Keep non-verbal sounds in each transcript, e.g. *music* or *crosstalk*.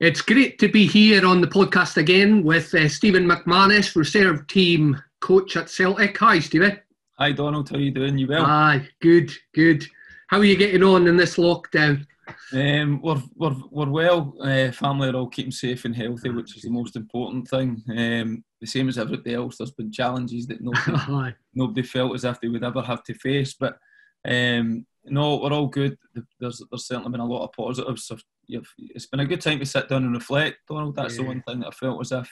It's great to be here on the podcast again with uh, Stephen McManus, reserve team coach at Celtic. Hi, Stephen. Hi, Donald. How are you doing? You well? Hi, good, good. How are you getting on in this lockdown? Um, we're, we're, we're well. Uh, family are all keeping safe and healthy, which is the most important thing. Um, the same as everybody else, there's been challenges that nobody, *laughs* nobody felt as if they would ever have to face. But um, no, we're all good. There's, there's certainly been a lot of positives. So it's been a good time to sit down and reflect, Donald. That's yeah. the one thing that I felt as if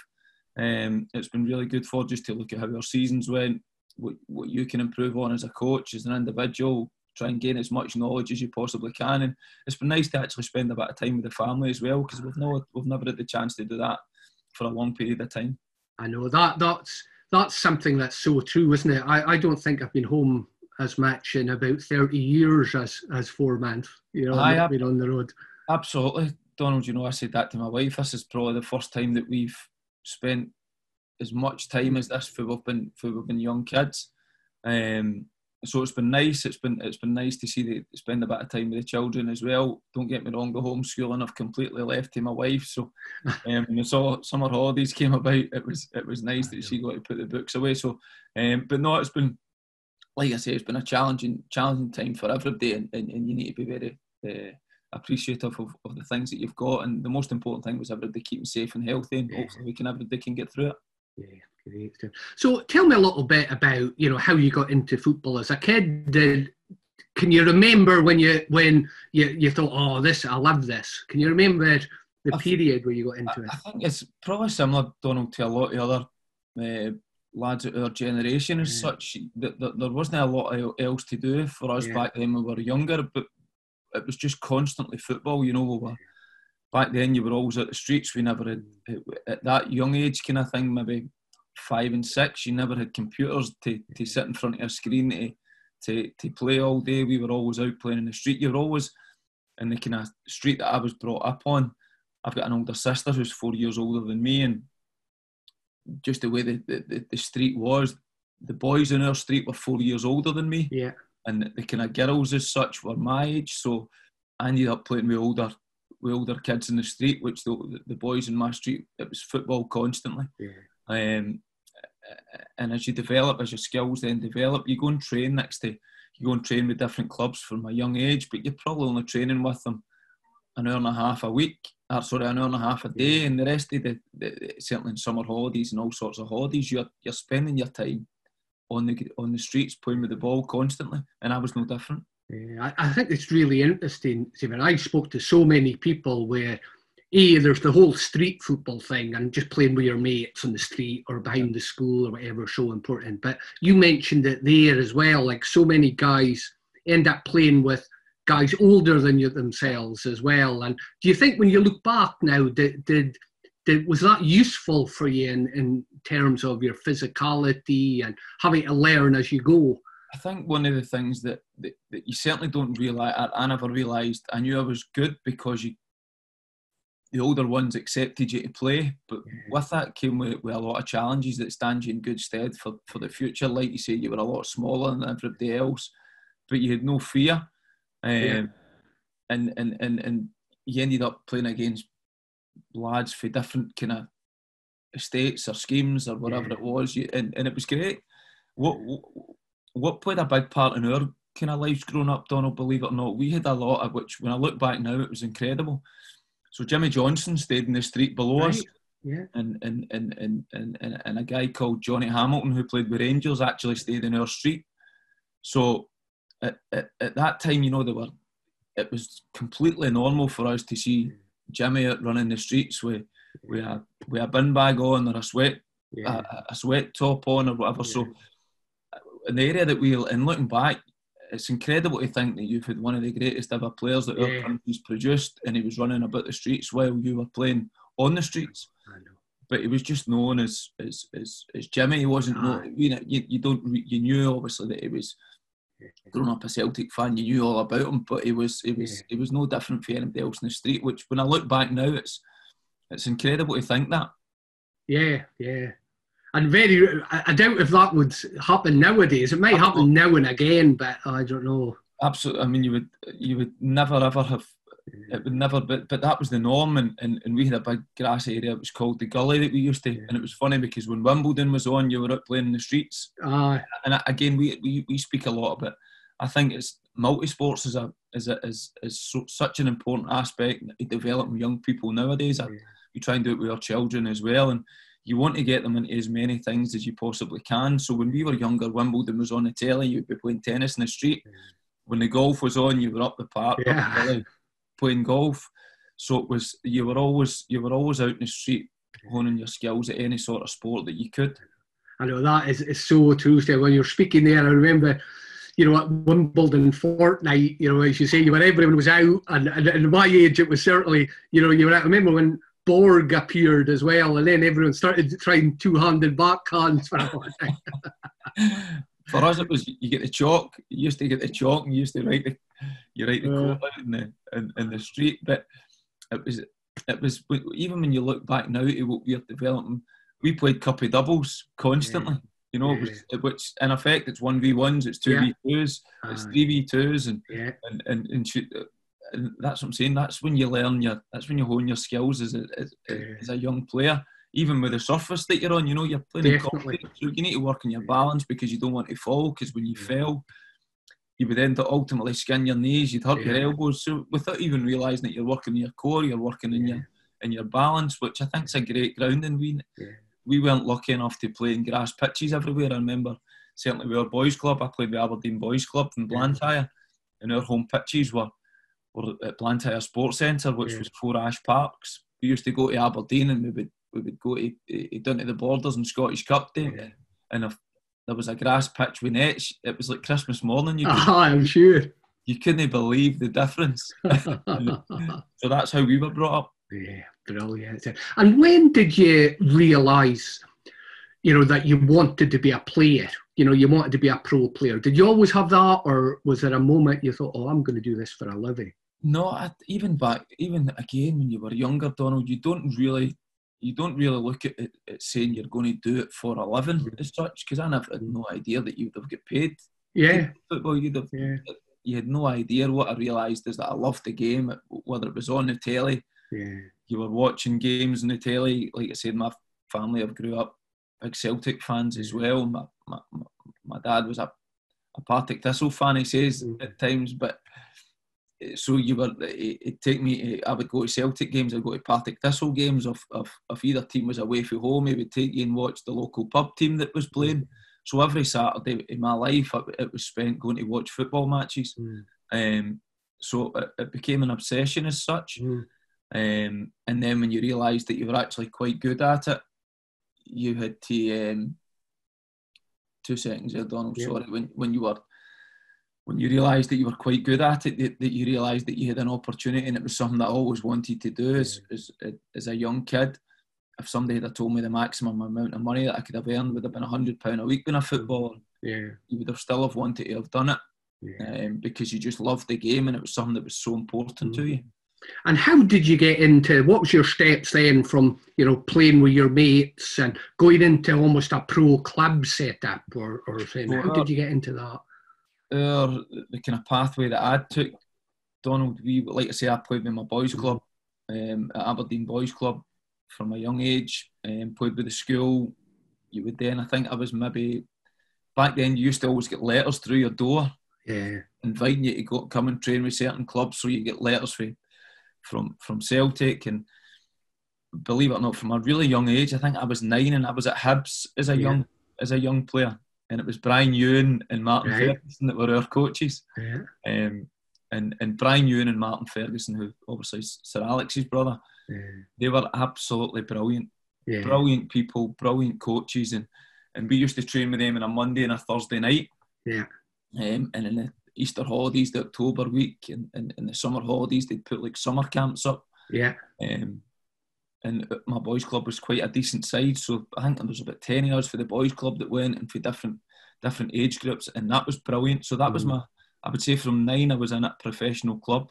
um, it's been really good for just to look at how our seasons went, what, what you can improve on as a coach, as an individual, try and gain as much knowledge as you possibly can. And it's been nice to actually spend a bit of time with the family as well because we've no we've never had the chance to do that for a long period of time. I know that that's that's something that's so true, isn't it? I, I don't think I've been home as much in about thirty years as as four months. You know, I have been on the road. Absolutely, Donald. You know, I said that to my wife. This is probably the first time that we've spent as much time as this for we've been for we've been young kids. Um, so it's been nice. It's been it's been nice to see the spend a bit of time with the children as well. Don't get me wrong, the homeschooling I've completely left to my wife. So *laughs* um, when the summer holidays came about, it was it was nice that she got to put the books away. So, um, but no, it's been like I say, it's been a challenging challenging time for everybody, and, and, and you need to be very uh, appreciative of, of the things that you've got. And the most important thing was everybody keeping safe and healthy, and yeah. hopefully we can everybody can get through it. Yeah, great. So tell me a little bit about you know how you got into football as a kid. Did, can you remember when you when you, you thought, oh, this I love this? Can you remember the period where you got into I, it? I think it's probably similar, Donald, to a lot of other uh, lads of our generation as yeah. such. That, that there wasn't a lot else to do for us yeah. back then when we were younger, but it was just constantly football. You know, we were back then you were always at the streets. We never had at that young age kind of thing, maybe five and six. You never had computers to, to sit in front of a screen to, to to play all day. We were always out playing in the street. You were always in the kind of street that I was brought up on. I've got an older sister who's four years older than me, and just the way the, the, the street was, the boys in our street were four years older than me. Yeah. And the kind of girls as such were my age, so I ended up playing with older with older kids in the street, which the, the boys in my street, it was football constantly. Yeah. Um, and as you develop, as your skills then develop, you go and train next to, you go and train with different clubs from a young age, but you're probably only training with them an hour and a half a week, or sorry, an hour and a half a day, and the rest of the, the certainly in summer holidays and all sorts of holidays, you're you're spending your time on the on the streets playing with the ball constantly, and I was no different. Yeah, I, I think it's really interesting, Stephen. I spoke to so many people where a there's the whole street football thing and just playing with your mates on the street or behind the school or whatever so important but you mentioned it there as well like so many guys end up playing with guys older than you themselves as well and do you think when you look back now did did, did was that useful for you in, in terms of your physicality and having to learn as you go I think one of the things that, that, that you certainly don't realise, I never realised, I knew I was good because you the older ones accepted you to play, but with that came with, with, a lot of challenges that stand you in good stead for, for the future. Like you say, you were a lot smaller than everybody else, but you had no fear. Um, yeah. and, and, and, and you ended up playing against lads for different kind of estates or schemes or whatever yeah. it was, and, and it was great. What, what played a big part in our kind of lives growing up, Donald, believe it or not, we had a lot of which, when I look back now, it was incredible so Jimmy Johnstone stayed in the street below right. us. Yeah. And, and, and, and, and, and a guy called Johnny Hamilton, who played with Rangers, actually stayed in our street. So at, at, at that time, you know, they were, it was completely normal for us to see Jimmy out running the streets with, with, a, with a bin bag on or a sweat, yeah. a, a, sweat top on or whatever. Yeah. So in the area that we, and looking back, it's incredible to think that you've had one of the greatest ever players that yeah. our country's produced, and he was running about the streets while you were playing on the streets. But he was just known as as as, as Jimmy. He wasn't known, you know you, you don't you knew obviously that he was grown up a Celtic fan. You knew all about him, but he was he was yeah. he was no different from anybody else in the street. Which when I look back now, it's it's incredible to think that. Yeah, yeah and very I doubt if that would happen nowadays. It might happen now and again, but I don't know. Absolutely. I mean, you would you would never ever have it would never. But but that was the norm, and, and, and we had a big grass area. It was called the gully that we used to, yeah. and it was funny because when Wimbledon was on, you were out playing in the streets. Uh, and again, we, we we speak a lot about. I think it's multi sports is a is a, is is so, such an important aspect in developing young people nowadays. Yeah. We try and do it with our children as well, and you want to get them into as many things as you possibly can. So when we were younger, Wimbledon was on the telly. You'd be playing tennis in the street. When the golf was on, you were up the park, yeah. up the *laughs* playing golf. So it was you were always you were always out in the street honing your skills at any sort of sport that you could. I know that is, is so true. When you're speaking there, I remember, you know, at Wimbledon fortnight, you know, as you say, you were everyone was out, and, and, and my age, it was certainly, you know, you were. I remember when Borg appeared as well, and then everyone started trying two-handed backhands for a *laughs* for us, it was you get the chalk. You used to get the chalk, and you used to write the you write the quote out in the in, in, the street. But it was it was even when you look back now to what we're developing, we played cuppy doubles constantly. Yeah. You know, yeah. which, which, in effect it's one v ones, it's two v twos, it's three v twos, and and and and, shoot, and that's what I'm saying. That's when you learn your. That's when you hone your skills as a as, as a young player even with the surface that you're on, you know, you're playing Definitely. in concrete, so you need to work on your balance because you don't want to fall. Because when you yeah. fell, you would end up ultimately skin your knees, you'd hurt yeah. your elbows. So without even realising that you're working your core, you're working in yeah. your in your balance, which I think is a great grounding. We we weren't lucky enough to play in grass pitches everywhere. I remember certainly with our boys club, I played with Aberdeen Boys Club in Blantyre, and our home pitches were were at Blantyre Sports Centre, which was four ash parks. We used to go to Aberdeen and we would we would go to, to down to the borders in Scottish Cup Day, yeah. and if there was a grass pitch with nets, it was like Christmas morning. You *laughs* could, I'm sure. You couldn't believe the difference. *laughs* *laughs* so that's how we were brought up. Yeah, brilliant. And when did you realise, you know, that you wanted to be a player? You know, you wanted to be a pro player. Did you always have that, or was there a moment you thought, "Oh, I'm going to do this for a living"? No, even back, even again when you were younger, Donald, you don't really you don't really look at it at saying you're going to do it for a living mm-hmm. as such, because I never had no idea that you'd have get paid. Yeah. Football, you'd have, yeah. you had no idea. What I realised is that I loved the game, whether it was on the telly. Yeah. You were watching games on the telly. Like I said, my family have grew up big Celtic fans as well. My, my, my dad was a, a Partick Thistle fan, he says mm. at times, but so you were it take me I would go to Celtic games I'd go to Partick Thistle games if, if, if either team was away from home he would take you and watch the local pub team that was playing so every Saturday in my life it, was spent going to watch football matches mm. um, so it, it, became an obsession as such mm. um, and then when you realised that you were actually quite good at it you had to um, two seconds there Donald yeah. sorry when, when you were when you realised that you were quite good at it, that, that you realised that you had an opportunity and it was something that I always wanted to do as, as, as a young kid. If somebody had told me the maximum amount of money that I could have earned would have been a hundred pound a week being a footballer, yeah, you would have still have wanted to have done it, yeah. um, because you just loved the game and it was something that was so important mm. to you. And how did you get into? What was your steps then from you know playing with your mates and going into almost a pro club setup, or or saying, well, how did you get into that? Our the kind of pathway that I took, Donald, we like I say, I played with my boys' club um, at Aberdeen Boys Club from a young age, and um, played with the school. You would then, I think I was maybe back then. You used to always get letters through your door, yeah, inviting you to go come and train with certain clubs. So you get letters from from from Celtic and believe it or not, from a really young age, I think I was nine and I was at Hibs as a yeah. young as a young player and it was Brian Ewan and Martin right. Ferguson that were our coaches. Yeah. Um, and and Brian Ewan and Martin Ferguson, who obviously is Sir Alex's brother, yeah. they were absolutely brilliant, yeah. brilliant people, brilliant coaches, and and we used to train with them on a Monday and a Thursday night. Yeah. Um, and in the Easter holidays, the October week, and, and, and the summer holidays, they'd put like summer camps up. Yeah. Um, and my boys' club was quite a decent side. So I think there was about ten of us for the boys' club that went, and for different different age groups, and that was brilliant. So that mm. was my, I would say, from nine I was in a professional club,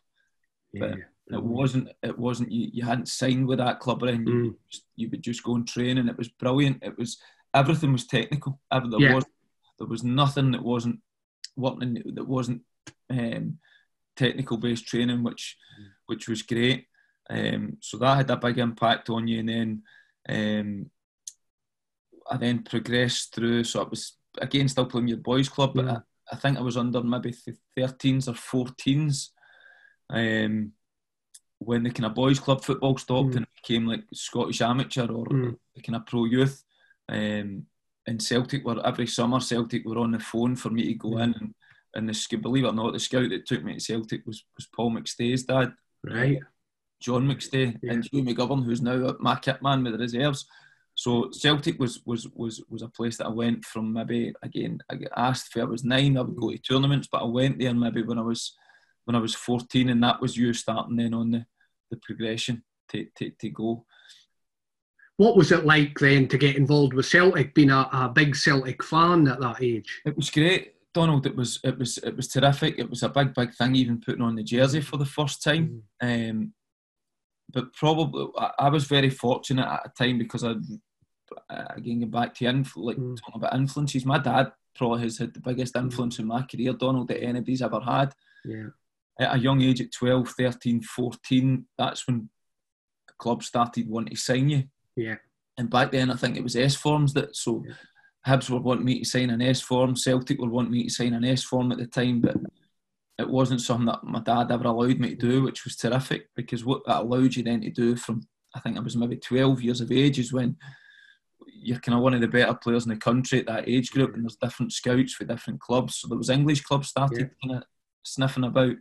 yeah. but it wasn't, it wasn't you, you hadn't signed with that club or anything. Mm. You, would just go and train, and it was brilliant. It was everything was technical. There yeah. was there was nothing that wasn't working that wasn't um, technical based training, which which was great. Um, so that had a big impact on you, and then um, I then progressed through. So it was again still playing your boys' club, but I, I, think I was under maybe 13s or 14s. Um, when the kind of boys' club football stopped mm. and became like Scottish amateur or mm. the kind of pro youth, um, and Celtic were every summer Celtic were on the phone for me to go mm. in and, and the believe it or not the scout that took me to Celtic was, was Paul McStay's dad right John McStay yeah. and Hugh McGovern who's now my kit man with the reserves so Celtic was was was was a place that I went from maybe again I get asked if I was nine I would go to tournaments but I went there maybe when I was when I was 14 and that was you starting then on the, the progression to, to, to go what was it like then to get involved with Celtic, being a, a big Celtic fan at that age? It was great, Donald. It was it was it was terrific. It was a big big thing, even putting on the jersey for the first time. Mm. Um, but probably I, I, was very fortunate at a time because I again going back to influ- like mm. talking about influences. My dad probably has had the biggest mm. influence in my career, Donald, that anybody's ever had. Yeah. At a young age, at 12, 13, 14, that's when the club started wanting to sign you. Yeah. And back then, I think it was S forms that so yeah. Hibs were wanting me to sign an S form, Celtic were wanting me to sign an S form at the time, but it wasn't something that my dad ever allowed me to do, which was terrific because what that allowed you then to do from I think I was maybe 12 years of age is when you're kind of one of the better players in the country at that age group, and there's different scouts for different clubs. So there was English clubs started yeah. kind of sniffing about,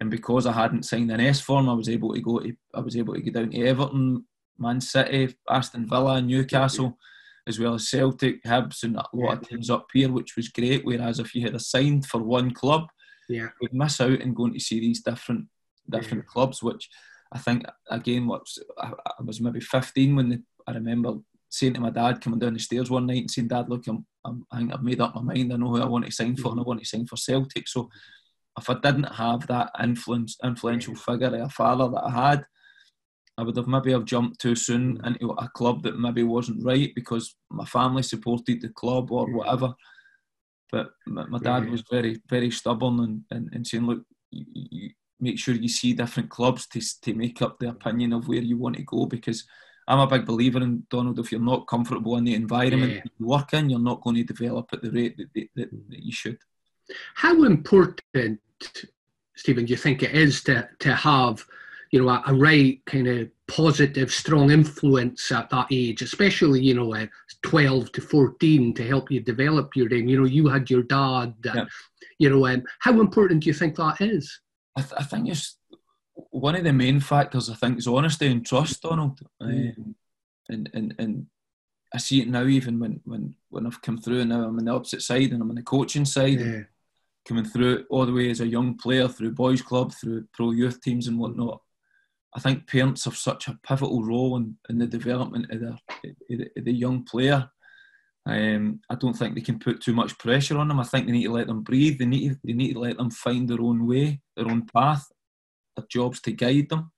and because I hadn't signed an S form, I was able to go to I was able to go down to Everton, Man City, Aston Villa, Newcastle, as well as Celtic, Hibs, and a lot of teams up here, which was great. Whereas if you had signed for one club, yeah, you'd miss out and going to see these different different yeah. clubs, which I think again, what I, I was maybe 15 when the, I remember saying to my dad coming down the stairs one night and saying, "Dad, look, I'm, I'm, I think I've made up my mind. I know who I want to sign for, and I want to sign for Celtic." So, if I didn't have that influence, influential figure, a father that I had, I would have maybe have jumped too soon mm. into a club that maybe wasn't right because my family supported the club or whatever. But my, my dad was very, very stubborn and, and, and saying, look, you, you make sure you see different clubs to, to make up the opinion of where you want to go because I'm a big believer in Donald. If you're not comfortable in the environment yeah. you work in, you're not going to develop at the rate that, that, that, mm. that you should. How important, Stephen, do you think it is to, to have you know, a, a right kind of positive, strong influence at that age, especially, you know, uh, 12 to 14 to help you develop your game. You know, you had your dad, and, yeah. you know, um, how important do you think that is? I, th- I, think it's one of the main factors, I think, is honesty and trust, Donald. Mm. Um, and, and, and I see it now, even when, when, when I've come through and now I'm on the opposite side and I'm on the coaching side. Yeah. Coming through all the way as a young player through boys' club, through pro youth teams and whatnot I think parents have such a pivotal role in, in the development of the, of the young player. Um, I don't think they can put too much pressure on them. I think they need to let them breathe. They need to, they need to let them find their own way, their own path. Their jobs to guide them.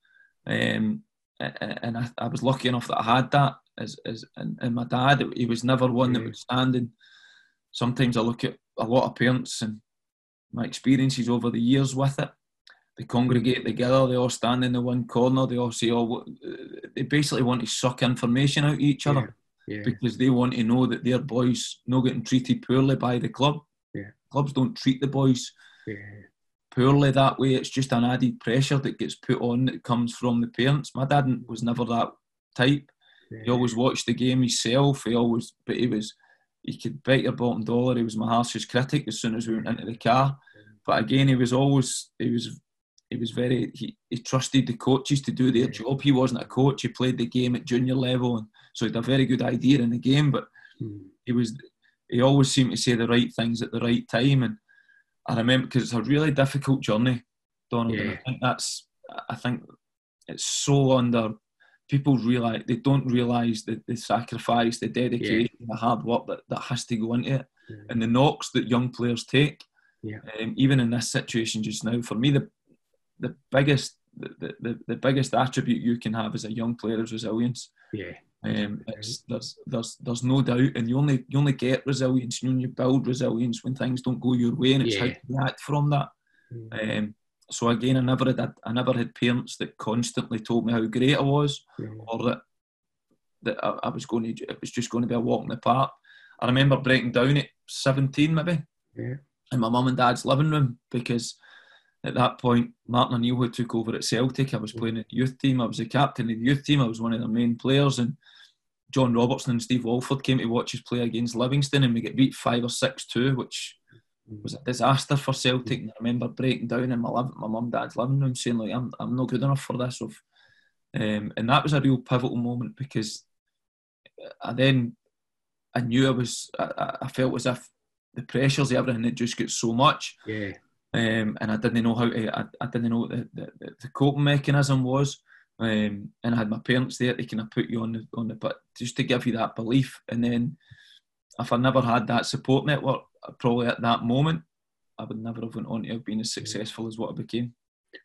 Um, and I, I, was lucky enough that I had that. As, as and, and my dad, he was never one that would stand. And sometimes I look at a lot of parents and my experiences over the years with it they congregate together, they all stand in the one corner, they all say, oh, they basically want to suck information out of each other yeah, yeah. because they want to know that their boys not getting treated poorly by the club. Yeah. Clubs don't treat the boys poorly that way. It's just an added pressure that gets put on that comes from the parents. My dad was never that type. He always watched the game himself. He always, but he was, he could bet your bottom dollar he was my harshest critic as soon as we went into the car. But again, he was always, he was he was very he, he trusted the coaches to do their job. He wasn't a coach. He played the game at junior level, and so he had a very good idea in the game. But mm. he was he always seemed to say the right things at the right time. And I remember because it's a really difficult journey, Donald. Yeah. And I think that's I think it's so under people realize they don't realize the, the sacrifice, the dedication, yeah. the hard work that, that has to go into it, yeah. and the knocks that young players take. Yeah. Um, even in this situation just now, for me, the the biggest the, the, the biggest attribute you can have as a young player is resilience. Yeah. Um, there's there's there's no doubt, and you only you only get resilience, you, only build resilience when things don't go your way, and it's yeah. how you react from that. Mm-hmm. Um, so again, I never had I never had parents that constantly told me how great I was, yeah. or that that I, I, was going to it was just going to be a walk in the park. I remember breaking down at 17 maybe, yeah. in my mum and dad's living room because at that point Martin O'Neill who took over at Celtic. I was playing in the youth team. I was the captain of the youth team. I was one of the main players and. John Robertson and Steve Walford came to watch us play against Livingston and we get beat five or six two, which was a disaster for Celtic. And I remember breaking down in my liv- my mum dad's living room saying like I'm I'm not good enough for this. Of, um, and that was a real pivotal moment because I then I knew I was I, I felt as if the pressures everything it just got so much. Yeah. Um, and I didn't know how to I, I didn't know what the, the, the coping mechanism was. Um, and I had my parents there to kind of put you on the on the but just to give you that belief. And then if I never had that support network, probably at that moment, I would never have went on to have been as successful as what I became.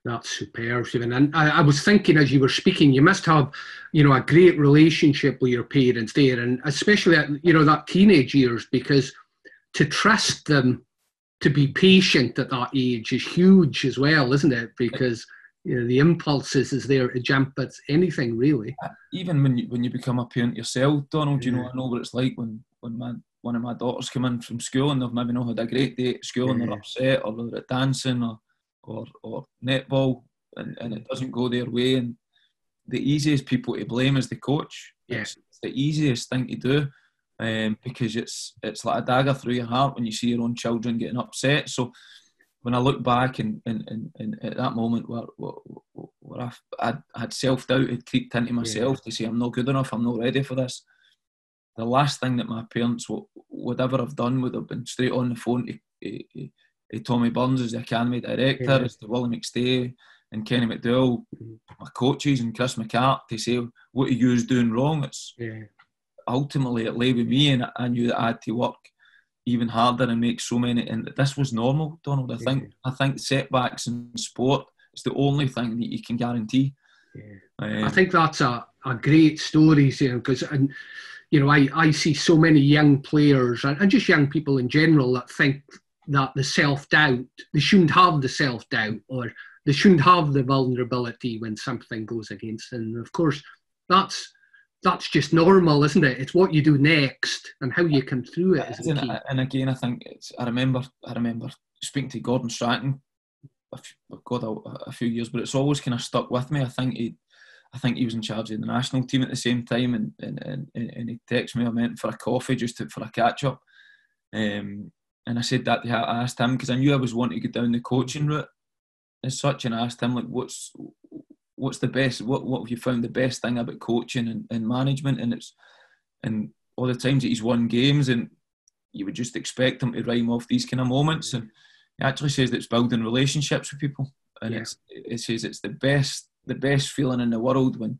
That's superb, Stephen. And I, I, was thinking as you were speaking, you must have, you know, a great relationship with your parents there, and especially at you know that teenage years, because to trust them to be patient at that age is huge as well, isn't it? Because you know the impulses is there to jump at anything really. Uh, even when you when you become a parent yourself, Donald, yeah. you know I know what it's like when when my one of my daughters come in from school and they've maybe not had a great day at school and they're upset or they're at dancing or or, or netball and, and it doesn't go their way and the easiest people to blame is the coach. Yes. It's the easiest thing to do um, because it's it's like a dagger through your heart when you see your own children getting upset. So when I look back and, and, and, and at that moment where, where, where I, I had self doubt had creeped into myself yeah. to say I'm not good enough, I'm not ready for this the last thing that my parents would, would ever have done would have been straight on the phone to, to, to Tommy Burns as the academy director, yeah. as to Willie McStay and Kenny McDowell, mm-hmm. my coaches and Chris McCart to say what are you doing wrong. It's yeah. Ultimately it lay with me, and I knew that I had to work even harder and make so many. And this was normal, Donald. I yeah. think I think setbacks in sport is the only thing that you can guarantee. Um, I think that's a, a great story, you know, because and you know, I, I see so many young players and, and just young people in general that think that the self doubt, they shouldn't have the self doubt or they shouldn't have the vulnerability when something goes against them. And of course, that's that's just normal, isn't it? It's what you do next and how you come through it. And, and, again, I think it's. I remember. I remember speaking to Gordon Strachan. God, a, a few years, but it's always kind of stuck with me. I think he I think he was in charge of the national team at the same time, and and, and, and he texted me. I meant for a coffee just to, for a catch up. Um, and I said that to, I asked him because I knew I was wanting to go down the coaching route as such, and I asked him like, what's what's the best? What what have you found the best thing about coaching and, and management? And it's and all the times that he's won games, and you would just expect him to rhyme off these kind of moments. And he actually says that it's building relationships with people, and yeah. it's, it says it's the best the best feeling in the world when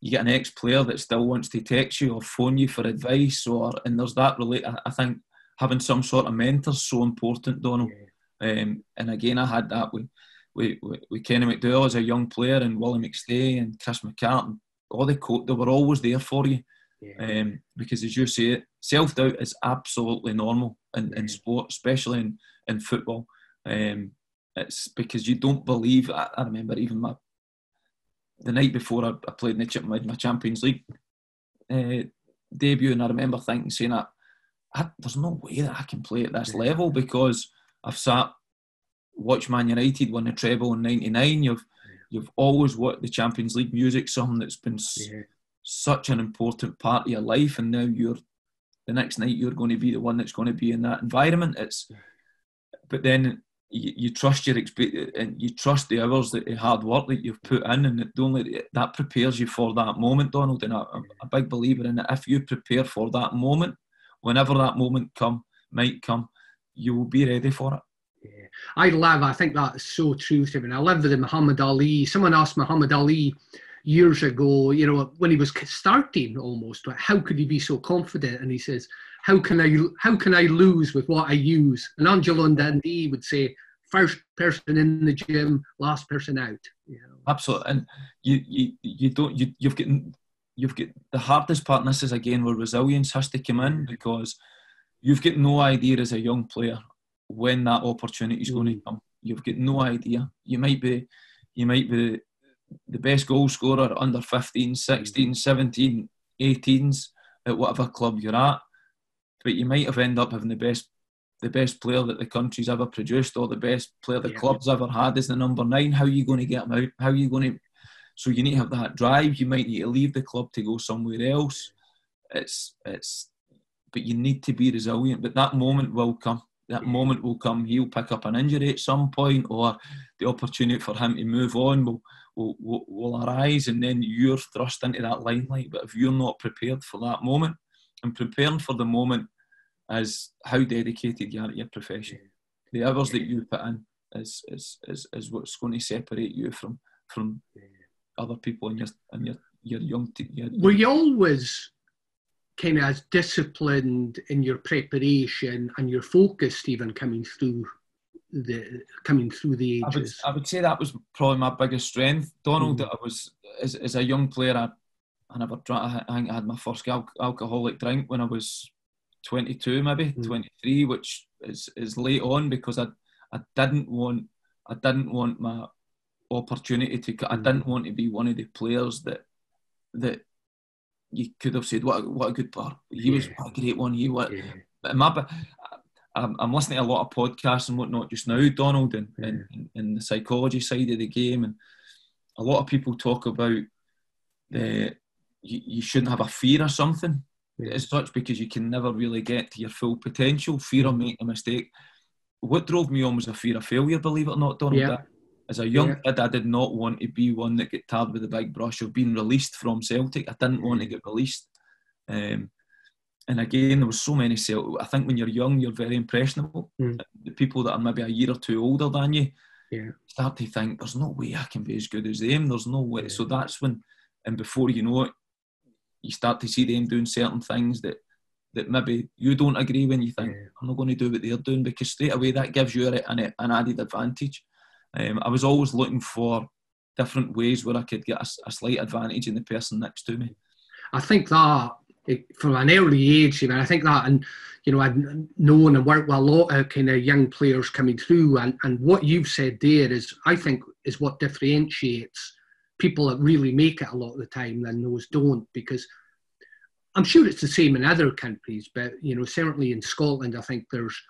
you get an ex-player that still wants to text you or phone you for advice or and there's that relate I think having some sort of mentor is so important Donald yeah. um, and again I had that with, with, with Kenny McDowell as a young player and Willie McStay and Chris McCartan all the co- they were always there for you yeah. um, because as you say self-doubt is absolutely normal in, yeah. in sport especially in, in football um, it's because you don't believe I, I remember even my the night before I, I played in the, my, my Champions League uh, debut, and I remember thinking, saying that there's no way that I can play at this level because I've sat watched Man United win the treble in '99. You've you've always watched the Champions League music, something that's been yeah. such an important part of your life, and now you're the next night you're going to be the one that's going to be in that environment. It's but then you, you trust your experience and you trust the hours that the hard work that you've put in, and it only that prepares you for that moment, Donald. And I'm a big believer in it. If you prepare for that moment, whenever that moment come might come, you will be ready for it. Yeah. I love. I think that is so true, Stephen. I love with Muhammad Ali. Someone asked Muhammad Ali years ago, you know, when he was starting almost, like, how could he be so confident? And he says, how can I how can I lose with what I use? And Angelo Dundee would say, first person in the gym, last person out. You know? Absolutely, and you you you don't you you've got you've got the hardest part in this is again where resilience has to come in because you've got no idea as a young player when that opportunity is mm. going to come. you've got no idea. You might be, you might be the best goal scorer under 15, 16, 17, 18s at whatever club you're at, but you might have ended up having the best the best player that the country's ever produced or the best player the yeah. club's ever had is the number nine. How are you going to get him out? How are you going to? So you need to have that drive. You might need to leave the club to go somewhere else. It's it's, but you need to be resilient. But that moment will come. That moment will come. He'll pick up an injury at some point, or the opportunity for him to move on will will, will, will arise, and then you're thrust into that limelight. But if you're not prepared for that moment, and preparing for the moment is how dedicated you are to your profession. The hours that you put in is is, is, is what's going to separate you from from other people in your in your your young. T- your, Were you always kind of as disciplined in your preparation and your focus, even coming through the coming through the ages? I would, I would say that was probably my biggest strength, Donald. Mm. I was as, as a young player. I, I never drank. I think I had my first al- alcoholic drink when I was 22 maybe mm. 23 which is, is late on because I, I didn't want I didn't want my opportunity to I hmm. didn't want to be one of the players that that you could have said what a, what a good player he yeah. was a great one he what yeah. my, I'm, I'm listening to a lot of podcasts and whatnot just now Donald and, yeah. and, and the psychology side of the game and a lot of people talk about the you, you shouldn't have a fear or something as such because you can never really get to your full potential. Fear of mm-hmm. making a mistake. What drove me on was a fear of failure, believe it or not, Donald. Yeah. As a young yeah. kid, I did not want to be one that get tarred with a big brush of being released from Celtic. I didn't want to get released. Um, and again, there was so many Celtic. I think when you're young, you're very impressionable. Mm. The people that are maybe a year or two older than you yeah. start to think, "There's no way I can be as good as them." There's no way. Yeah. So that's when, and before you know it, you start to see them doing certain things that that maybe you don't agree when you think yeah. I'm not going to do what they're doing because straight away that gives you an, an added advantage. Um, I was always looking for different ways where I could get a, a, slight advantage in the person next to me. I think that from an early age, know, I think that, and you know, I've known and worked with a lot of kind of young players coming through, and and what you've said there is, I think, is what differentiates people that really make it a lot of the time than those don't because I'm sure it's the same in other countries, but you know certainly in Scotland, I think there's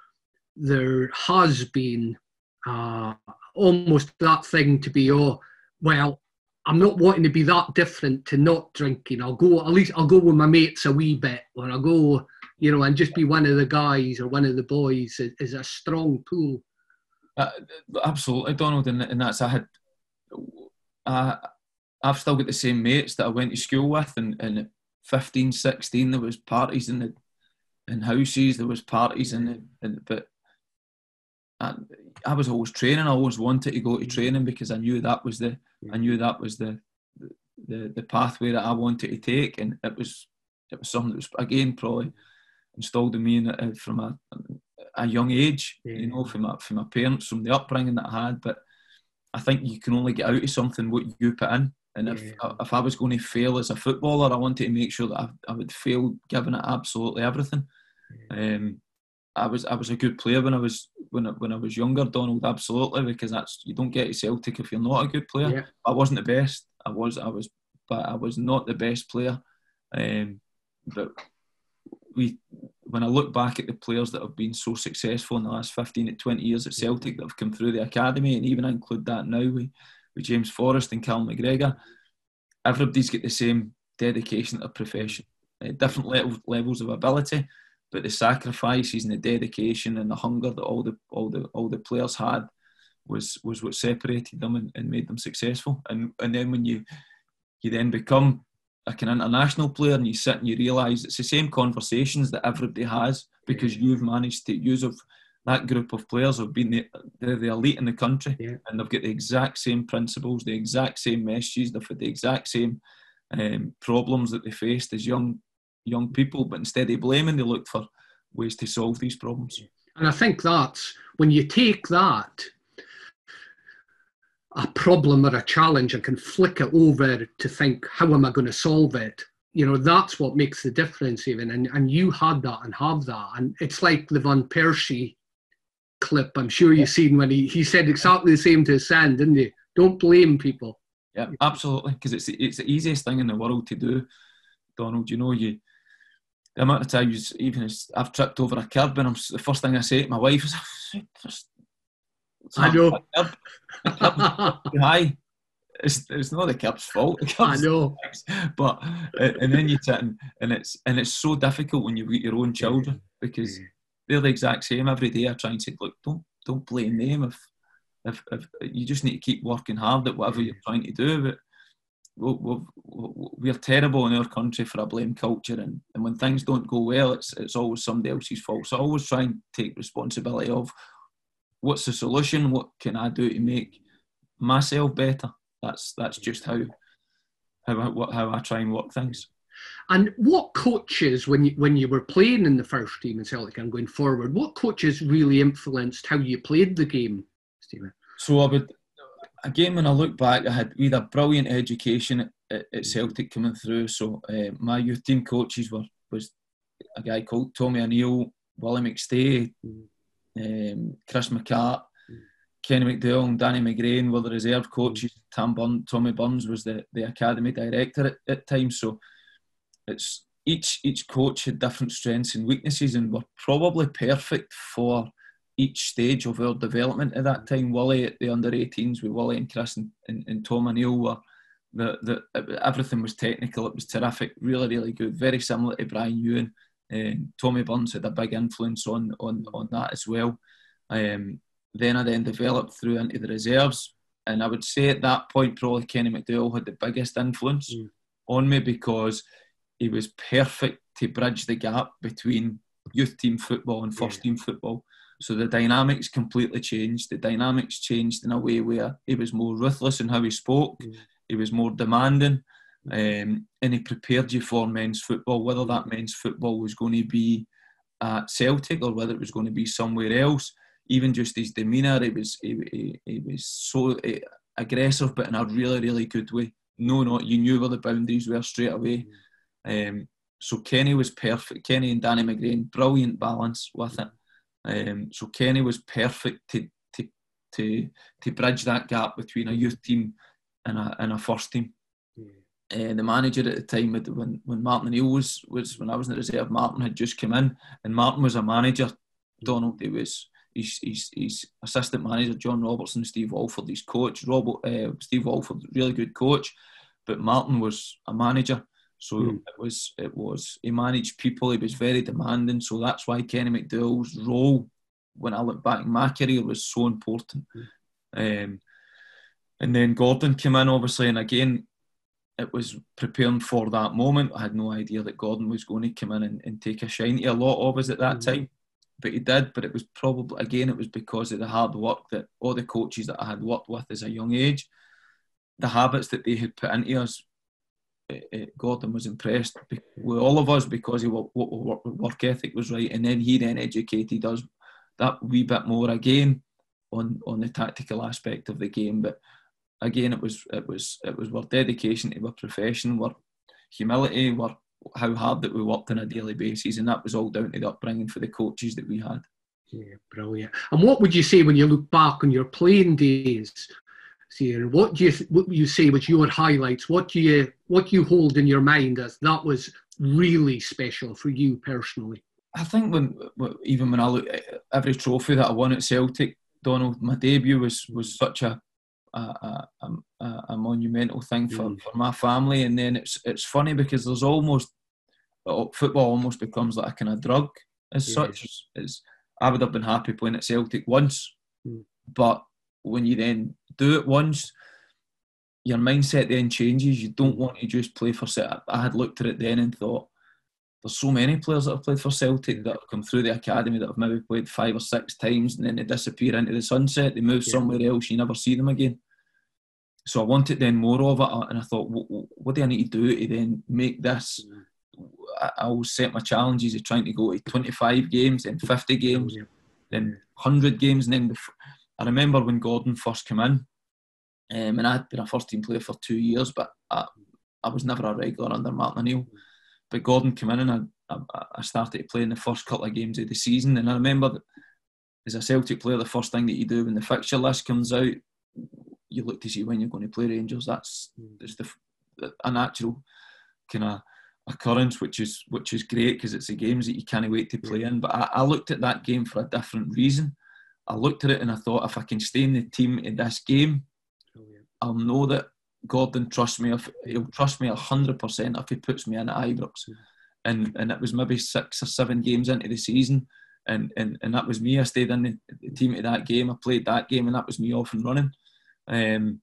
there has been uh, almost that thing to be oh well I'm not wanting to be that different to not drinking. I'll go at least I'll go with my mates a wee bit, or I'll go you know and just be one of the guys or one of the boys is, is a strong pull. Uh, absolutely, Donald, and, and that's I had. Uh, I've still got the same mates that I went to school with, and, and 15, 16, there was parties in the in houses, there was parties in the, in, but I, I, was always training. I always wanted to go to training because I knew that was the I knew that was the the the pathway that I wanted to take, and it was it was something that was again probably installed in me in, uh, from a, a young age, yeah. you know, from my from my parents, from the upbringing that I had. But I think you can only get out of something what you put in. And if yeah. if I was going to fail as a footballer, I wanted to make sure that I, I would fail giving it absolutely everything. Yeah. Um, I was I was a good player when I was when I, when I was younger, Donald. Absolutely, because that's you don't get to Celtic if you're not a good player. Yeah. I wasn't the best. I was I was, but I was not the best player. Um, but we when I look back at the players that have been so successful in the last 15 to 20 years at Celtic that have come through the academy, and even I include that now, we with James Forrest and Cal McGregor, everybody's got the same dedication to a profession, uh, different level, levels of ability, but the sacrifices and the dedication and the hunger that all the all the all the players had was was what separated them and, and made them successful. And and then when you you then become like an international player and you sit and you realise it's the same conversations that everybody has because you've managed to use of that group of players have been the, they're the elite in the country yeah. and they've got the exact same principles, the exact same messages, they've had the exact same um, problems that they faced as young young people, but instead of blaming, they looked for ways to solve these problems. And I think that's when you take that a problem or a challenge and can flick it over to think, how am I going to solve it? You know, that's what makes the difference, even. And, and you had that and have that. And it's like the Van Persie clip. I'm sure you've seen when he, he said exactly the same to his son, didn't he? Don't blame people. Yeah, absolutely, because it's it's the easiest thing in the world to do, Donald. You know, you the amount of times even as I've tripped over a curb and I'm the first thing I say to my wife is, *laughs* "I know, hi." It's, it's not the curb's fault. The curb's I know, *laughs* but and then you sit and, and it's and it's so difficult when you've got your own children because they're the exact same every day. I try and say, look, don't don't blame them if if, if you just need to keep working hard at whatever mm. you're trying to do. But we're, we're, terrible in our country for a blame culture, and, and when things don't go well, it's it's always somebody else's fault. So I always try and take responsibility of what's the solution, what can I do to make myself better. That's that's just how how I, how I try and work things. And what coaches, when you when you were playing in the first team in Celtic and going forward, what coaches really influenced how you played the game, Stephen? So I would again, when I look back, I had we had a brilliant education at, at. Celtic coming through. So uh, my youth team coaches were was a guy called Tommy O'Neill, Willie McStay, um, Chris McCart. Kenny McDowell, and Danny McGrain were the reserve coaches. Tam Burn, Tommy Burns was the, the academy director at, at times. So it's each each coach had different strengths and weaknesses, and were probably perfect for each stage of our development at that time. Willie at the under 18s with Willie and Chris and, and, and Tom O'Neill were the, the, everything was technical. It was terrific, really, really good. Very similar to Brian Ewan. Um, Tommy Burns had a big influence on on, on that as well. Um, then I then developed through into the reserves, and I would say at that point probably Kenny McDowell had the biggest influence mm. on me because he was perfect to bridge the gap between youth team football and first team football. So the dynamics completely changed. The dynamics changed in a way where he was more ruthless in how he spoke. Mm. He was more demanding, um, and he prepared you for men's football. Whether that men's football was going to be at Celtic or whether it was going to be somewhere else, even just his demeanour, he was he, he, he was so uh, aggressive, but in a really really good way. No, not you knew where the boundaries were straight away. Mm. Um, so Kenny was perfect. Kenny and Danny McGrain, brilliant balance with it. Um, so Kenny was perfect to, to to to bridge that gap between a youth team and a and a first team. Yeah. Uh, the manager at the time, when when Martin O'Neill was was when I was in the reserve, Martin had just come in, and Martin was a manager. Donald, he was his, his, his assistant manager, John Robertson, Steve Walford, his coach. Robert, uh, Steve Walford, really good coach, but Martin was a manager. So mm. it was it was he managed people. He was very demanding. So that's why Kenny McDowell's role, when I look back in my career, was so important. Mm. Um, and then Gordon came in, obviously, and again, it was preparing for that moment. I had no idea that Gordon was going to come in and, and take a shine to a lot of us at that mm. time, but he did. But it was probably again, it was because of the hard work that all the coaches that I had worked with as a young age, the habits that they had put into us Uh, Gordon was impressed with all of us because what work ethic was right, and then he then educated us that wee bit more again on on the tactical aspect of the game. But again, it was it was it was our dedication to our profession, our humility, our how hard that we worked on a daily basis, and that was all down to the upbringing for the coaches that we had. Yeah, brilliant. And what would you say when you look back on your playing days? Here, what do you what you say was your highlights? What do you what you hold in your mind as that was really special for you personally? I think when even when I look at every trophy that I won at Celtic, Donald, my debut was was such a a, a, a, monumental thing for, mm. for my family, and then it's it's funny because there's almost football almost becomes like a kind of drug as yes. such. As I would have been happy playing at Celtic once, mm. but when you then do it once, your mindset then changes. You don't want to just play for Celtic. I had looked at it then and thought, there's so many players that have played for Celtic that have come through the academy that have maybe played five or six times and then they disappear into the sunset. They move yeah. somewhere else. You never see them again. So I wanted then more of it, uh, and I thought, what, what do I need to do to then make this? Mm. I, I will set my challenges of trying to go to 25 games, then 50 games, then 100 games, and then I remember when Gordon first came in, um, and I had been a first team player for two years, but I, I was never a regular under Martin O'Neill. But Gordon came in and I, I, I started playing the first couple of games of the season, and I remember as a Celtic player, the first thing that you do when the fixture list comes out, you look to see when you're going to play Rangers. That's just the, a natural kind of occurrence, which is which is great because it's the games that you can't wait to play in. But I, I, looked at that game for a different reason. I looked at it and I thought, if I can stay in the team in this game, I'll know that Gordon trusts me. If he'll trust me hundred percent if he puts me in at Ibrox. And and it was maybe six or seven games into the season, and and, and that was me. I stayed in the, the team at that game. I played that game, and that was me off and running. Um,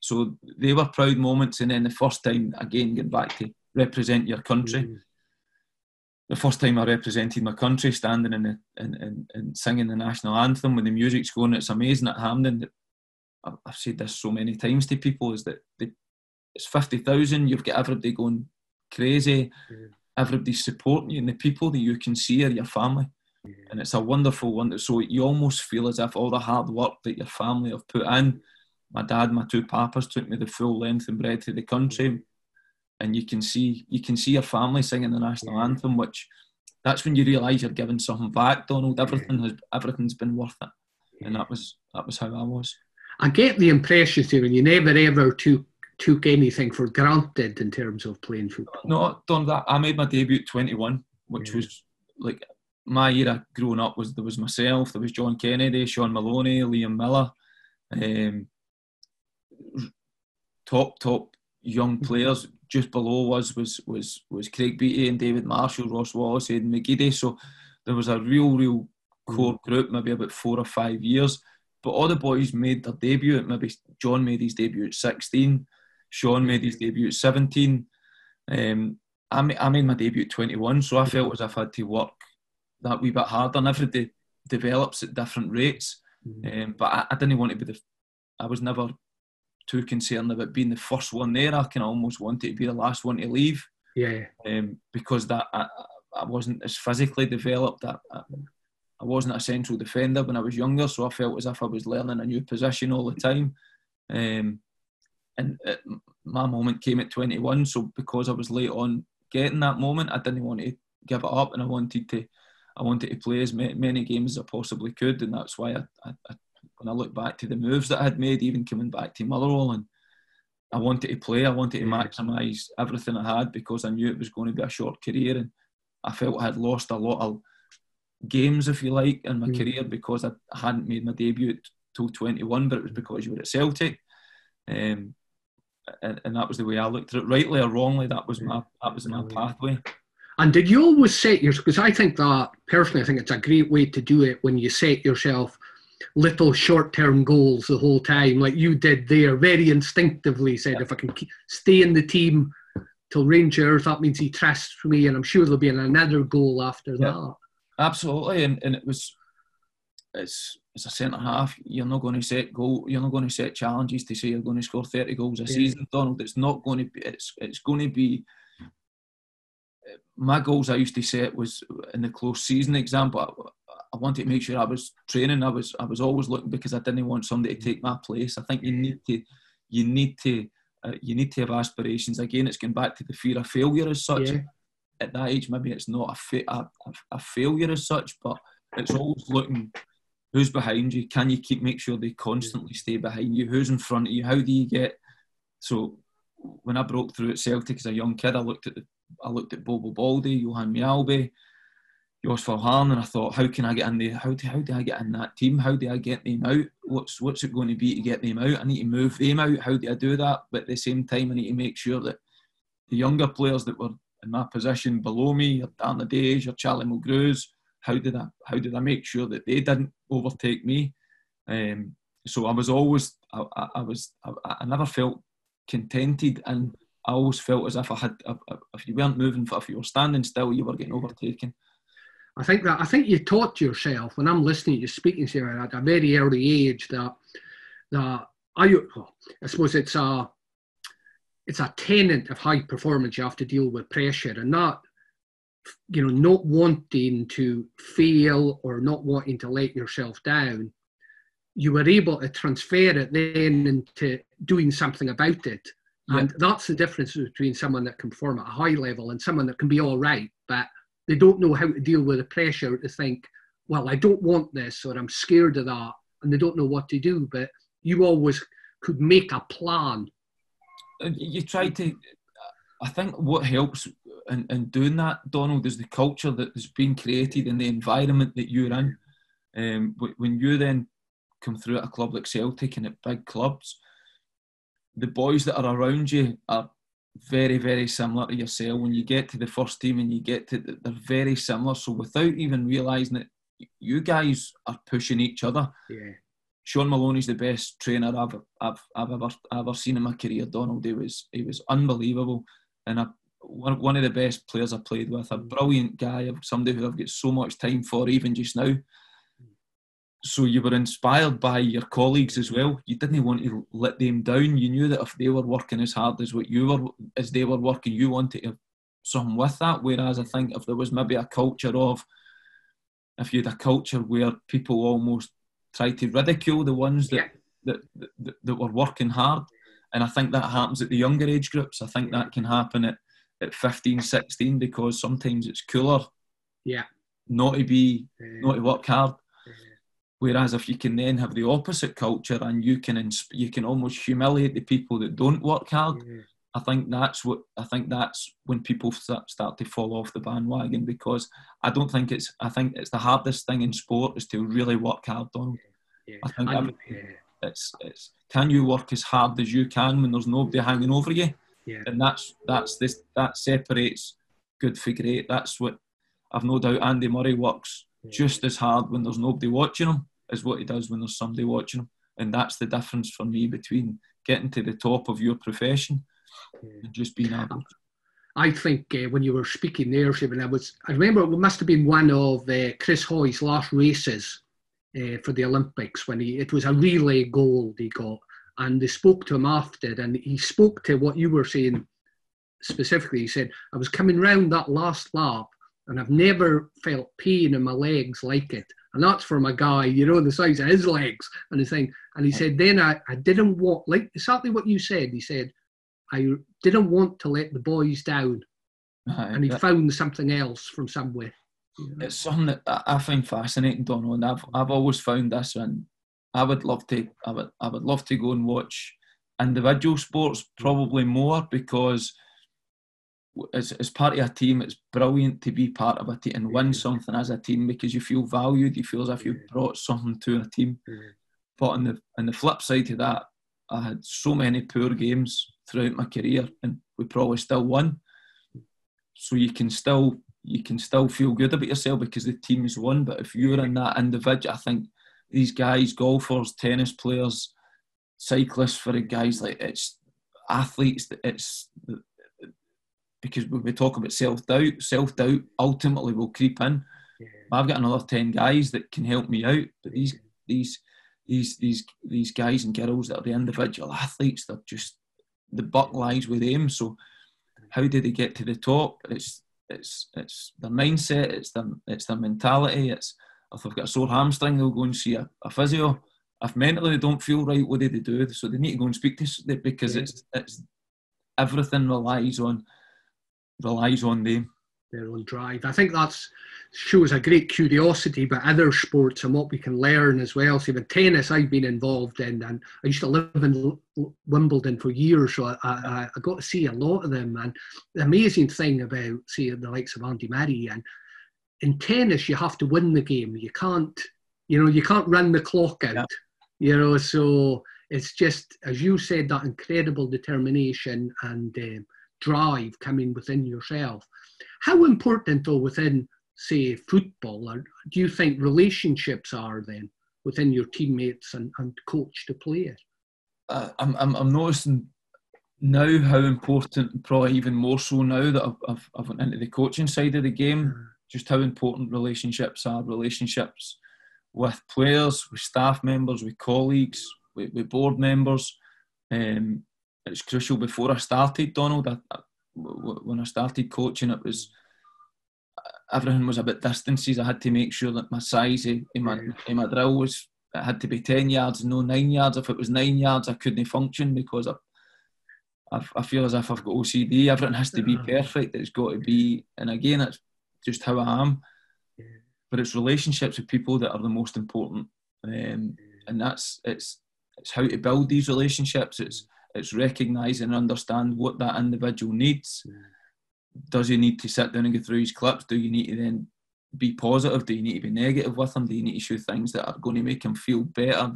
so they were proud moments. And then the first time again, getting back to represent your country. Mm-hmm. The first time I represented my country, standing in the, and, and, and singing the national anthem when the music's going, it's amazing at Hampden. I've said this so many times to people is that they, it's 50,000, you've got everybody going crazy, mm-hmm. everybody's supporting you, and the people that you can see are your family. Mm-hmm. And it's a wonderful one. So you almost feel as if all the hard work that your family have put in, my dad, my two papas took me the full length and breadth of the country and you can see you can see your family singing the national anthem, which that's when you realise you're giving something back, Donald. Everything has everything's been worth it, and that was that was how I was. I get the impression, too, Stephen, you never ever took took anything for granted in terms of playing football. No, Donald. I made my debut at 21, which yeah. was like my era growing up was there was myself, there was John Kennedy, Shaun Maloney, Liam Miller, um, top top young mm-hmm. players just below us was was was Craig Beattie and David Marshall, Ross Wallace, and McGeady. So there was a real, real core mm. group, maybe about four or five years. But all the boys made their debut. Maybe John made his debut at 16, Sean made his debut at 17. Um, I, made, I made my debut at 21, so I felt as if I had to work that wee bit harder. And everybody develops at different rates. Mm. Um, but I, I didn't want to be the. I was never too concerned about being the first one there. I can almost wanted to be the last one to leave. Yeah. Um, because that I, I wasn't as physically developed. I, I, I wasn't a central defender when I was younger, so I felt as if I was learning a new position all the time. Um, and it, my moment came at 21, so because I was late on getting that moment, I didn't want to give it up, and I wanted to, I wanted to play as many games as I possibly could, and that's why I, I, when I look back to the moves that I had made, even coming back to Motherwell, and I wanted to play, I wanted to maximise everything I had because I knew it was going to be a short career, and I felt I had lost a lot of games, if you like, in my mm. career because I hadn't made my debut till 21, but it was because you were at Celtic. Um, and, and, that was the way I looked at it. Rightly or wrongly, that was my that was my pathway. And did you always set your? Because I think that personally, I think it's a great way to do it when you set yourself little short-term goals the whole time, like you did there, very instinctively said, yeah. if I can keep, stay in the team till Rangers, that means he trusts me, and I'm sure there'll be another goal after yeah. that. Absolutely, and, and it was it's it's a centre half. You're not going to set goal. You're not going to set challenges to say you're going to score 30 goals a yeah. season, Donald. It's not going to be. It's it's going to be. My goals I used to set was in the close season example. I wanted to make sure I was training. I was I was always looking because I didn't want somebody to take my place. I think you need to you need to uh, you need to have aspirations. Again, it's going back to the fear of failure as such. Yeah. At that age, maybe it's not a, fa- a, a failure as such, but it's always looking who's behind you. Can you keep make sure they constantly stay behind you? Who's in front of you? How do you get? So when I broke through at Celtic as a young kid, I looked at the I looked at Bobo Baldé, Johan Mjällby, Joos Valgaeren, and I thought, how can I get in there? How do, how do I get in that team? How do I get them out? What's what's it going to be to get them out? I need to move them out. How do I do that? But at the same time, I need to make sure that the younger players that were in my position below me, your Darren Days, your Charlie Mulgrews, how did I how did I make sure that they didn't overtake me? Um, so I was always I, I, I was I, I, never felt contented, and I always felt as if I had if you weren't moving, if you were standing still, you were getting overtaken. I think that I think you taught yourself when I'm listening to you speaking to you at a very early age that that I, I suppose it's a it's a tenet of high performance. You have to deal with pressure and not you know not wanting to fail or not wanting to let yourself down. You were able to transfer it then into doing something about it. And that's the difference between someone that can perform at a high level and someone that can be all right, but they don't know how to deal with the pressure to think, well, I don't want this or I'm scared of that, and they don't know what to do. But you always could make a plan. You try to. I think what helps in, in doing that, Donald, is the culture that has been created and the environment that you're in. Um, when you then come through at a club like Celtic and at big clubs, the boys that are around you are very, very similar to yourself. When you get to the first team and you get to, they're very similar. So without even realising it, you guys are pushing each other. Yeah. Shaun Maloney's the best trainer I've, I've, I've ever ever seen in my career. Donald, he was he was unbelievable, and a, one, one of the best players I played with. A mm. brilliant guy, somebody who I've got so much time for, even just now so you were inspired by your colleagues as well. You didn't want to let them down. You knew that if they were working as hard as what you were, as they were working, you wanted to have something with that. Whereas I think if there was maybe a culture of, if you had a culture where people almost try to ridicule the ones that, yeah. that, that, that were working hard, and I think that happens at the younger age groups. I think that can happen at, at 15, 16 because sometimes it's cooler. Yeah. Not to be, uh, not to work hard Whereas if you can then have the opposite culture and you can insp- you can almost humiliate the people that don't work hard, yeah. I think that's what I think that's when people start, start to fall off the bandwagon because I don't think it's I think it's the hardest thing in sport is to really work hard, Donald. Yeah. I think I, it's it's can you work as hard as you can when there's nobody hanging over you, yeah. and that's that's this that separates good for great. That's what I've no doubt Andy Murray works just as hard when there's nobody watching him as what he does when there's somebody watching him. And that's the difference for me between getting to the top of your profession and just being able. I think uh, when you were speaking there, Stephen, I was I remember it must have been one of uh, Chris Hoy's last races uh, for the Olympics when he it was a relay gold he got, and they spoke to him after, and he spoke to what you were saying specifically. He said, "I was coming round that last lap, and I've never felt pain in my legs like it and that's from a guy, you know, the size of his legs and the thing. And he said, then I, I didn't want, like exactly what you said. He said, I didn't want to let the boys down. and he found something else from somewhere. It's something that I find fascinating, Donald. And I've, I've always found this, and I would love to, I would, I would love to go and watch individual sports probably more because as, as part of a team, it's brilliant to be part of a team and win mm-hmm. something as a team because you feel valued. You feel as if you've mm-hmm. brought something to a team. Mm-hmm. But on the on the flip side of that, I had so many poor games throughout my career, and we probably still won. So you can still you can still feel good about yourself because the team has won. But if you're in that individual, I think these guys, golfers, tennis players, cyclists, for the guys like it's athletes, it's because when we talk about self doubt, self doubt ultimately will creep in. Yeah. I've got another ten guys that can help me out, but these these these these these guys and girls that are the individual athletes, they're just the buck lies with them. So how did they get to the top? It's it's it's their mindset, it's their it's their mentality. It's if they've got a sore hamstring, they'll go and see a, a physio. If mentally they don't feel right, what do they do? So they need to go and speak to because yeah. it's it's everything relies on relies on them. Their own drive. I think that shows a great curiosity about other sports and what we can learn as well. So with tennis, I've been involved in, and I used to live in Wimbledon for years, so I, I, I got to see a lot of them. And the amazing thing about, see, the likes of Andy Murray, and in tennis, you have to win the game. You can't, you know, you can't run the clock out. Yeah. You know, so it's just as you said, that incredible determination and. Um, drive coming within yourself. How important, though, within, say, football, or do you think relationships are then within your teammates and, and coach to player? Uh, I'm, I'm, I'm noticing now how important, probably even more so now that I've, I've, I've went into the coaching side of the game, mm. just how important relationships are, relationships with players, with staff members, with colleagues, with, with board members. Um, it was crucial before I started, Donald. I, I, when I started coaching, it was everything was about distances. I had to make sure that my size in my, in my drill was it had to be 10 yards no 9 yards. If it was 9 yards, I couldn't function because I, I, I feel as if I've got OCD. Everything has to be perfect. It's got to be, and again, it's just how I am. but it's relationships with people that are the most important, um, and that's it's it's how to build these relationships. It's it's recognising and understand what that individual needs. Does he need to sit down and go through his clips? Do you need to then be positive? Do you need to be negative with him? Do you need to show things that are going to make him feel better?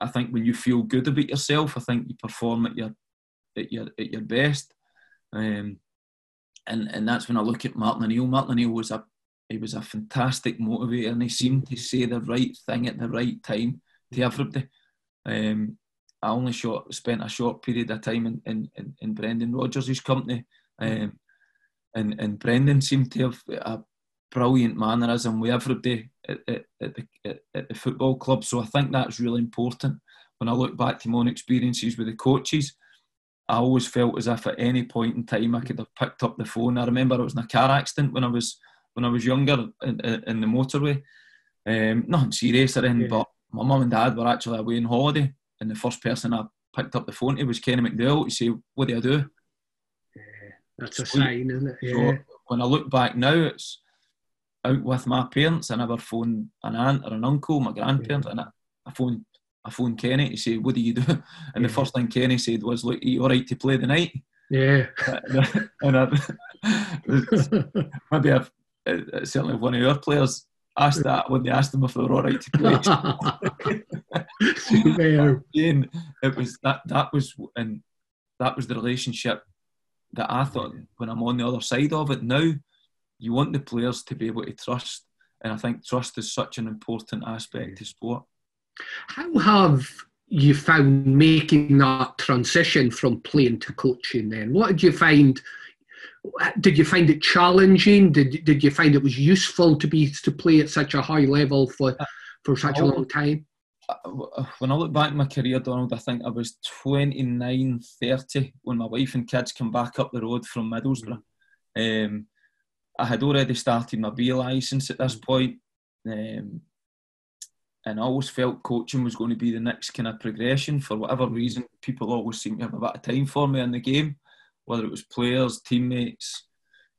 I think when you feel good about yourself, I think you perform at your at your at your best. Um, and and that's when I look at Martin O'Neill. Martin O'Neill was a he was a fantastic motivator, and he seemed to say the right thing at the right time to everybody. Um, I only short, spent a short period of time in, in, in, in Brendan Rodgers' company, um, and and Brendan seemed to have a brilliant mannerism with everybody at, at, at, the, at, the football club. So I think that's really important. When I look back to my own experiences with the coaches, I always felt as if at any point in time I could have picked up the phone. I remember I was in a car accident when I was when I was younger in, in the motorway. Um, nothing serious or anything, yeah. but my mum and dad were actually away on holiday, and the first person I picked up the phone to was Kenny McDowall to say, "What do I do?" Yeah, that's a sign, isn't it? Yeah. So when I look back now, it's out with my parents. I never phoned an aunt or an uncle, my grandparents, yeah. and I, I phoned I phoned Kenny to say, "What do you do?" *laughs* And yeah. the first thing Kenny said was, "Look, are you all right to play the night?" Yeah. *laughs* and I, *laughs* maybe I've certainly one of our players asked that when they asked them if they were all right to *laughs* play. Again, it was that that was and that was the relationship that I thought when I'm on the other side of it now, you want the players to be able to trust, and I think trust is such an important aspect to sport. How have you found making that transition from playing to coaching then? What did you find? Did you find it challenging? Did, did you find it was useful to be to play at such a high level for, for such a long time? Uh, when I look back at my career, Donald, I think I was 29, 30 when my wife and kids came back up the road from Middlesbrough. Um, I had already started my B licence at this point. Um, and I always felt coaching was going to be the next kind of progression. For whatever reason, people always seem to have a bit of time for me in the game, whether it was players, teammates,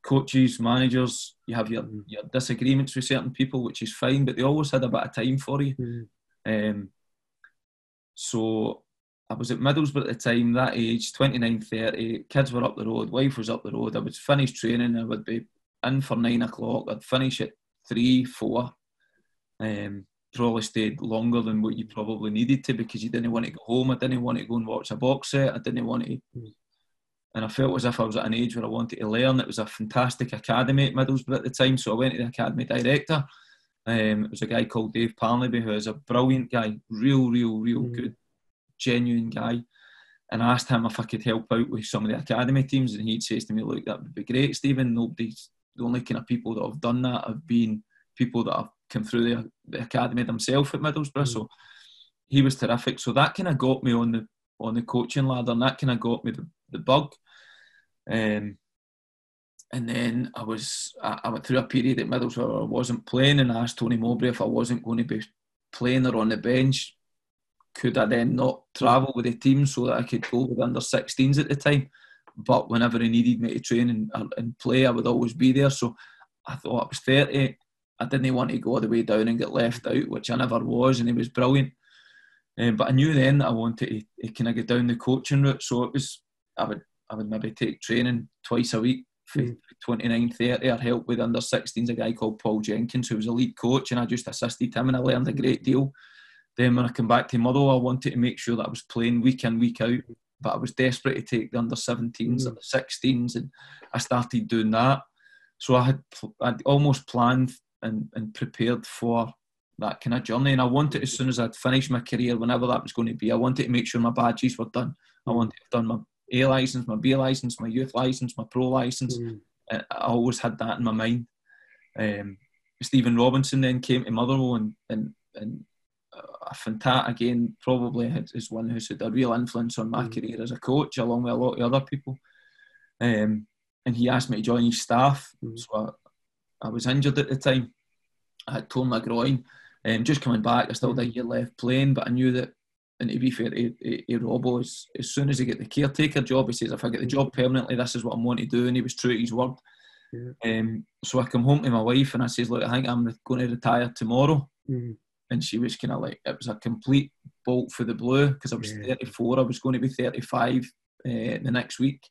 coaches, managers. You have your, mm. your disagreements with certain people, which is fine, but they always had a bit of time for you. Mm. Um, so I was at Middlesbrough at the time, that age, 29, 30, kids were up the road, wife was up the road. I would finish training, I would be in for nine o'clock, I'd finish at three, four. Um, probably stayed longer than what you probably needed to because you didn't want to go home. I didn't want to go and watch a box set. I didn't want to. And I felt as if I was at an age where I wanted to learn. It was a fantastic academy at Middlesbrough at the time, so I went to the academy director. Um, it was a guy called Dave Parnaby, who is a brilliant guy, real, real, real mm. good, genuine guy. And I asked him if I could help out with some of the academy teams, and he says to me, "Look, that would be great, Stephen. Nobody's the only kind of people that have done that have been people that have come through the, the academy themselves at Middlesbrough. Mm. So he was terrific. So that kind of got me on the on the coaching ladder, and that kind of got me the, the bug. Um, and then I was I, I, went through a period at Middlesbrough I wasn't playing, and I asked Tony Mowbray if I wasn't going to be playing or on the bench. Could I then not travel with the team so that I could go with under 16s at the time? But whenever he needed me to train and, and play, I would always be there. So I thought I was 30. I didn't want to go all the way down and get left out, which I never was, and he was brilliant. Um, but I knew then that I wanted to, to kind of get down the coaching route, so it was I would I would maybe take training twice a week for mm. 29, 30 or help with under 16s, a guy called Paul Jenkins, who was a lead coach, and I just assisted him and I learned a great deal. Then when I came back to Motherwell, I wanted to make sure that I was playing week in, week out, but I was desperate to take the under 17s, mm. under 16s, and I started doing that. So I had I'd almost planned and, and prepared for that kind of journey. And I wanted, as soon as I'd finished my career, whenever that was going to be, I wanted to make sure my badges were done. I mm. wanted to have done my A license, my B license, my youth license, my pro license. Mm. I always had that in my mind. Um, Stephen Robinson then came to Motherwell and and, and a fantastic again probably is one who's had a real influence on my mm. career as a coach along with a lot of other people. Um, and he asked me to join his staff, mm. so I was injured at the time. I had torn my groin. Um, just coming back, I still had a year left playing, but I knew that, and to be fair to, to, to Robbo, as, as soon as he get the caretaker job, he says, if I get the job permanently, this is what I'm wanting to do. And he was true to his word. Yeah. Um, so I come home to my wife and I says, look, I think I'm going to retire tomorrow. Mm. And she was kind of like, it was a complete bolt for the blue because I was Yeah. 34. I was going to be 35 uh, the next week.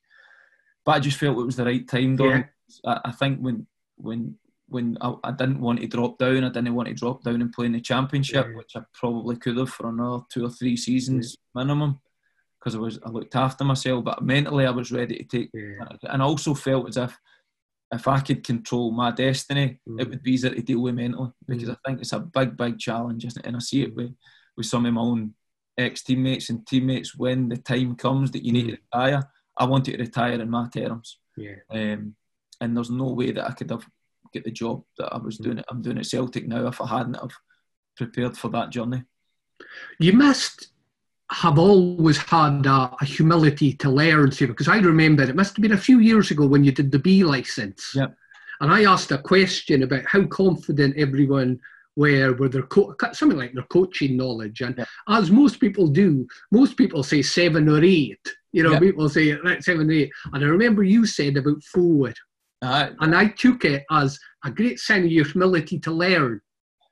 But I just felt it was the right time, Don. Yeah. I, I think when when when I, I didn't want to drop down, I didn't want to drop down and play in the championship, Yeah. which I probably could have for another two or three seasons minimum, because I was I looked after myself. But mentally, I was ready to take, Yeah. and I also felt as if if I could control my destiny, Mm. it would be easier to deal with mentally because I think it's a big, big challenge, isn't it? And I see it with with some of my own ex teammates and teammates when the time comes that you need to retire. I wanted to retire in my terms, Yeah. um, and there's no way that I could have get the job that I was mm. doing. It. I'm doing at Celtic now. If I hadn't have prepared for that journey, You must have always had a, a humility to learn, Stephen, because I remember it must have been a few years ago when you did the B license. Yep. And I asked a question about how confident everyone were with their co- something like their coaching knowledge. And as most people do, most people say seven or eight. You know, people say right, seven or eight. And I remember you said about forward. I, And I took it as a great sign of your humility to learn.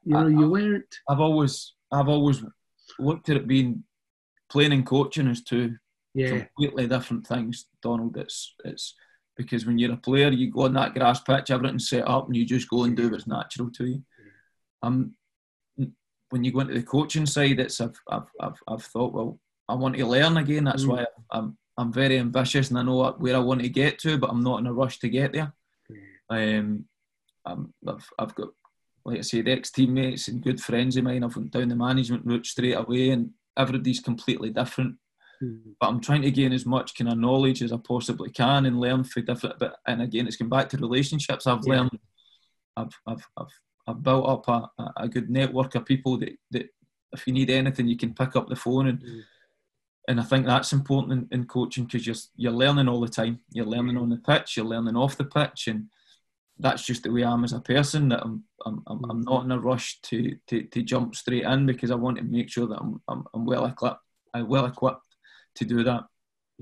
You know, I- you weren't. I've always I've always looked at it being playing and coaching as two Yeah. completely different things, Donald. It's it's because when you're a player, you go on that grass pitch, everything's set up, and you just go and do what's natural to you. Um, when you go into the coaching side, it's I've I've I've, I've thought, well, I want to learn again. That's Mm. why I'm I'm very ambitious and I know where I want to get to, but I'm not in a rush to get there. Um, I've I've got like I said, ex teammates and good friends of mine. I've went down the management route straight away, and everybody's completely different Mm. but I'm trying to gain as much kind of knowledge as I possibly can and learn for different. But and again, it's come back to relationships. I've Yeah. learned, I've, I've, I've, I've built up a, a- good network of people that, that if you need anything, you can pick up the phone and. Mm. And I think that's important in, in coaching because you're you're learning all the time. You're learning on the pitch. You're learning off the pitch, and that's just the way I am as a person. That I'm I'm, I'm, I'm mm. not in a rush to, to to jump straight in because I want to make sure that I'm I'm, I'm well equipped. I'm well equipped to do that.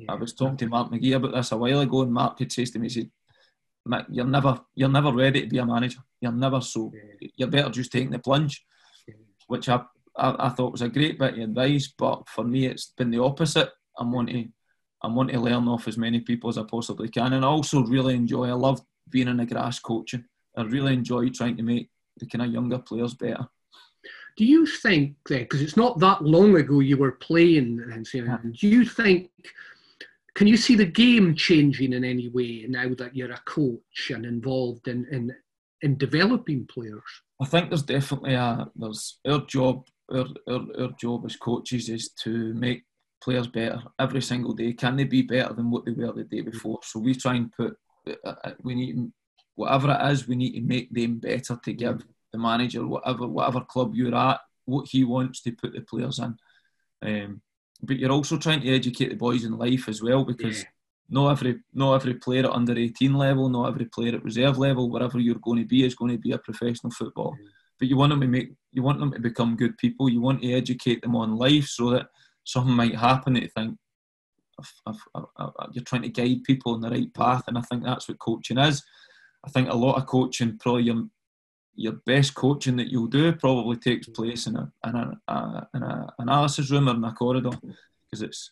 I was talking to Mark McGhee about this a while ago, and Mark had says to me, he said, Mick, you're never you're never ready to be a manager. You're never so you're better just taking the plunge. Which I, I, I thought was a great bit of advice, but for me it's been the opposite. I'm wanting I'm wanting to learn off as many people as I possibly can. And I also really enjoy I love being in the grass coaching. I really enjoy trying to make the kind of younger players better. Do you think then, because it's not that long ago you were playing, then, Stephen, do you think, can you see the game changing in any way now that you're a coach and involved in, in, in developing players? I think there's definitely a there's our job our, our, our job as coaches is to make players better every single day. Can they be better than what they were the day before? So we try and put uh, uh, we need whatever it is we need to make them better to give the manager whatever whatever club you're at what he wants to put the players in. Um, but you're also trying to educate the boys in life as well because Yeah. not every not every player at under 18 level, not every player at reserve level, wherever you're going to be is going to be a professional footballer. But you want them to make you want them to become good people. You want to educate them on life so that something might happen that you think you're trying to guide people on the right path. And I think that's what coaching is. I think a lot of coaching, probably your, your best coaching that you'll do, probably takes place in a in a, a, in a analysis room or in a corridor because it's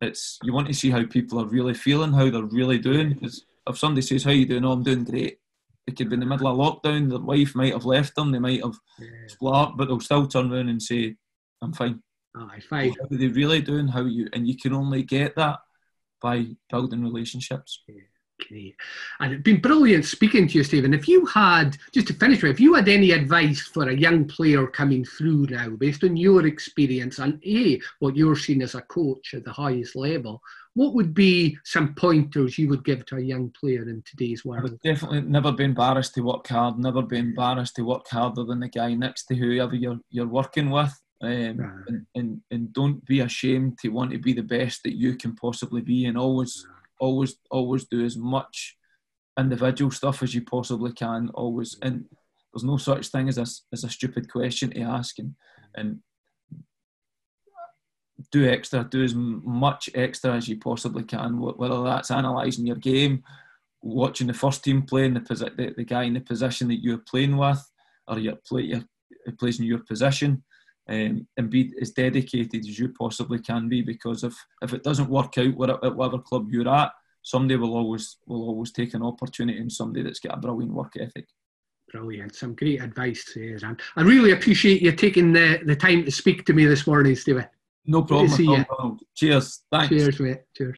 it's you want to see how people are really feeling, how they're really doing. Because if somebody says, "How you doing?" Oh, I'm doing great. It could be in the middle of lockdown. Their wife might have left them. They might have split up, but they'll still turn around and say, "I'm fine." Aye, fine. How are they really doing? How you and you can only get that by building relationships. Great. And it's been brilliant speaking to you, Stephen. If you had, just to finish with, if you had any advice for a young player coming through now, based on your experience and A, what you're seeing as a coach at the highest level, what would be some pointers you would give to a young player in today's world? definitely never be embarrassed to work hard. Never be embarrassed to work harder than the guy next to whoever you're you're working with. Um, Right. and, and and don't be ashamed to want to be the best that you can possibly be, and always always always do as much individual stuff as you possibly can. Always, and there's no such thing as a as a stupid question to ask, and and do extra, do as much extra as you possibly can. Whether that's analysing your game, watching the first team playing the, the, the guy in the position that you're playing with, or your play your plays in your position. Um, and be as dedicated as you possibly can be because if, if it doesn't work out at whatever club you're at, somebody will always will always take an opportunity and somebody that's got a brilliant work ethic. Brilliant. Some great advice there, and I really appreciate you taking the, the time to speak to me this morning, Stephen. No problem. Cheers. Thanks. Cheers, mate. Cheers.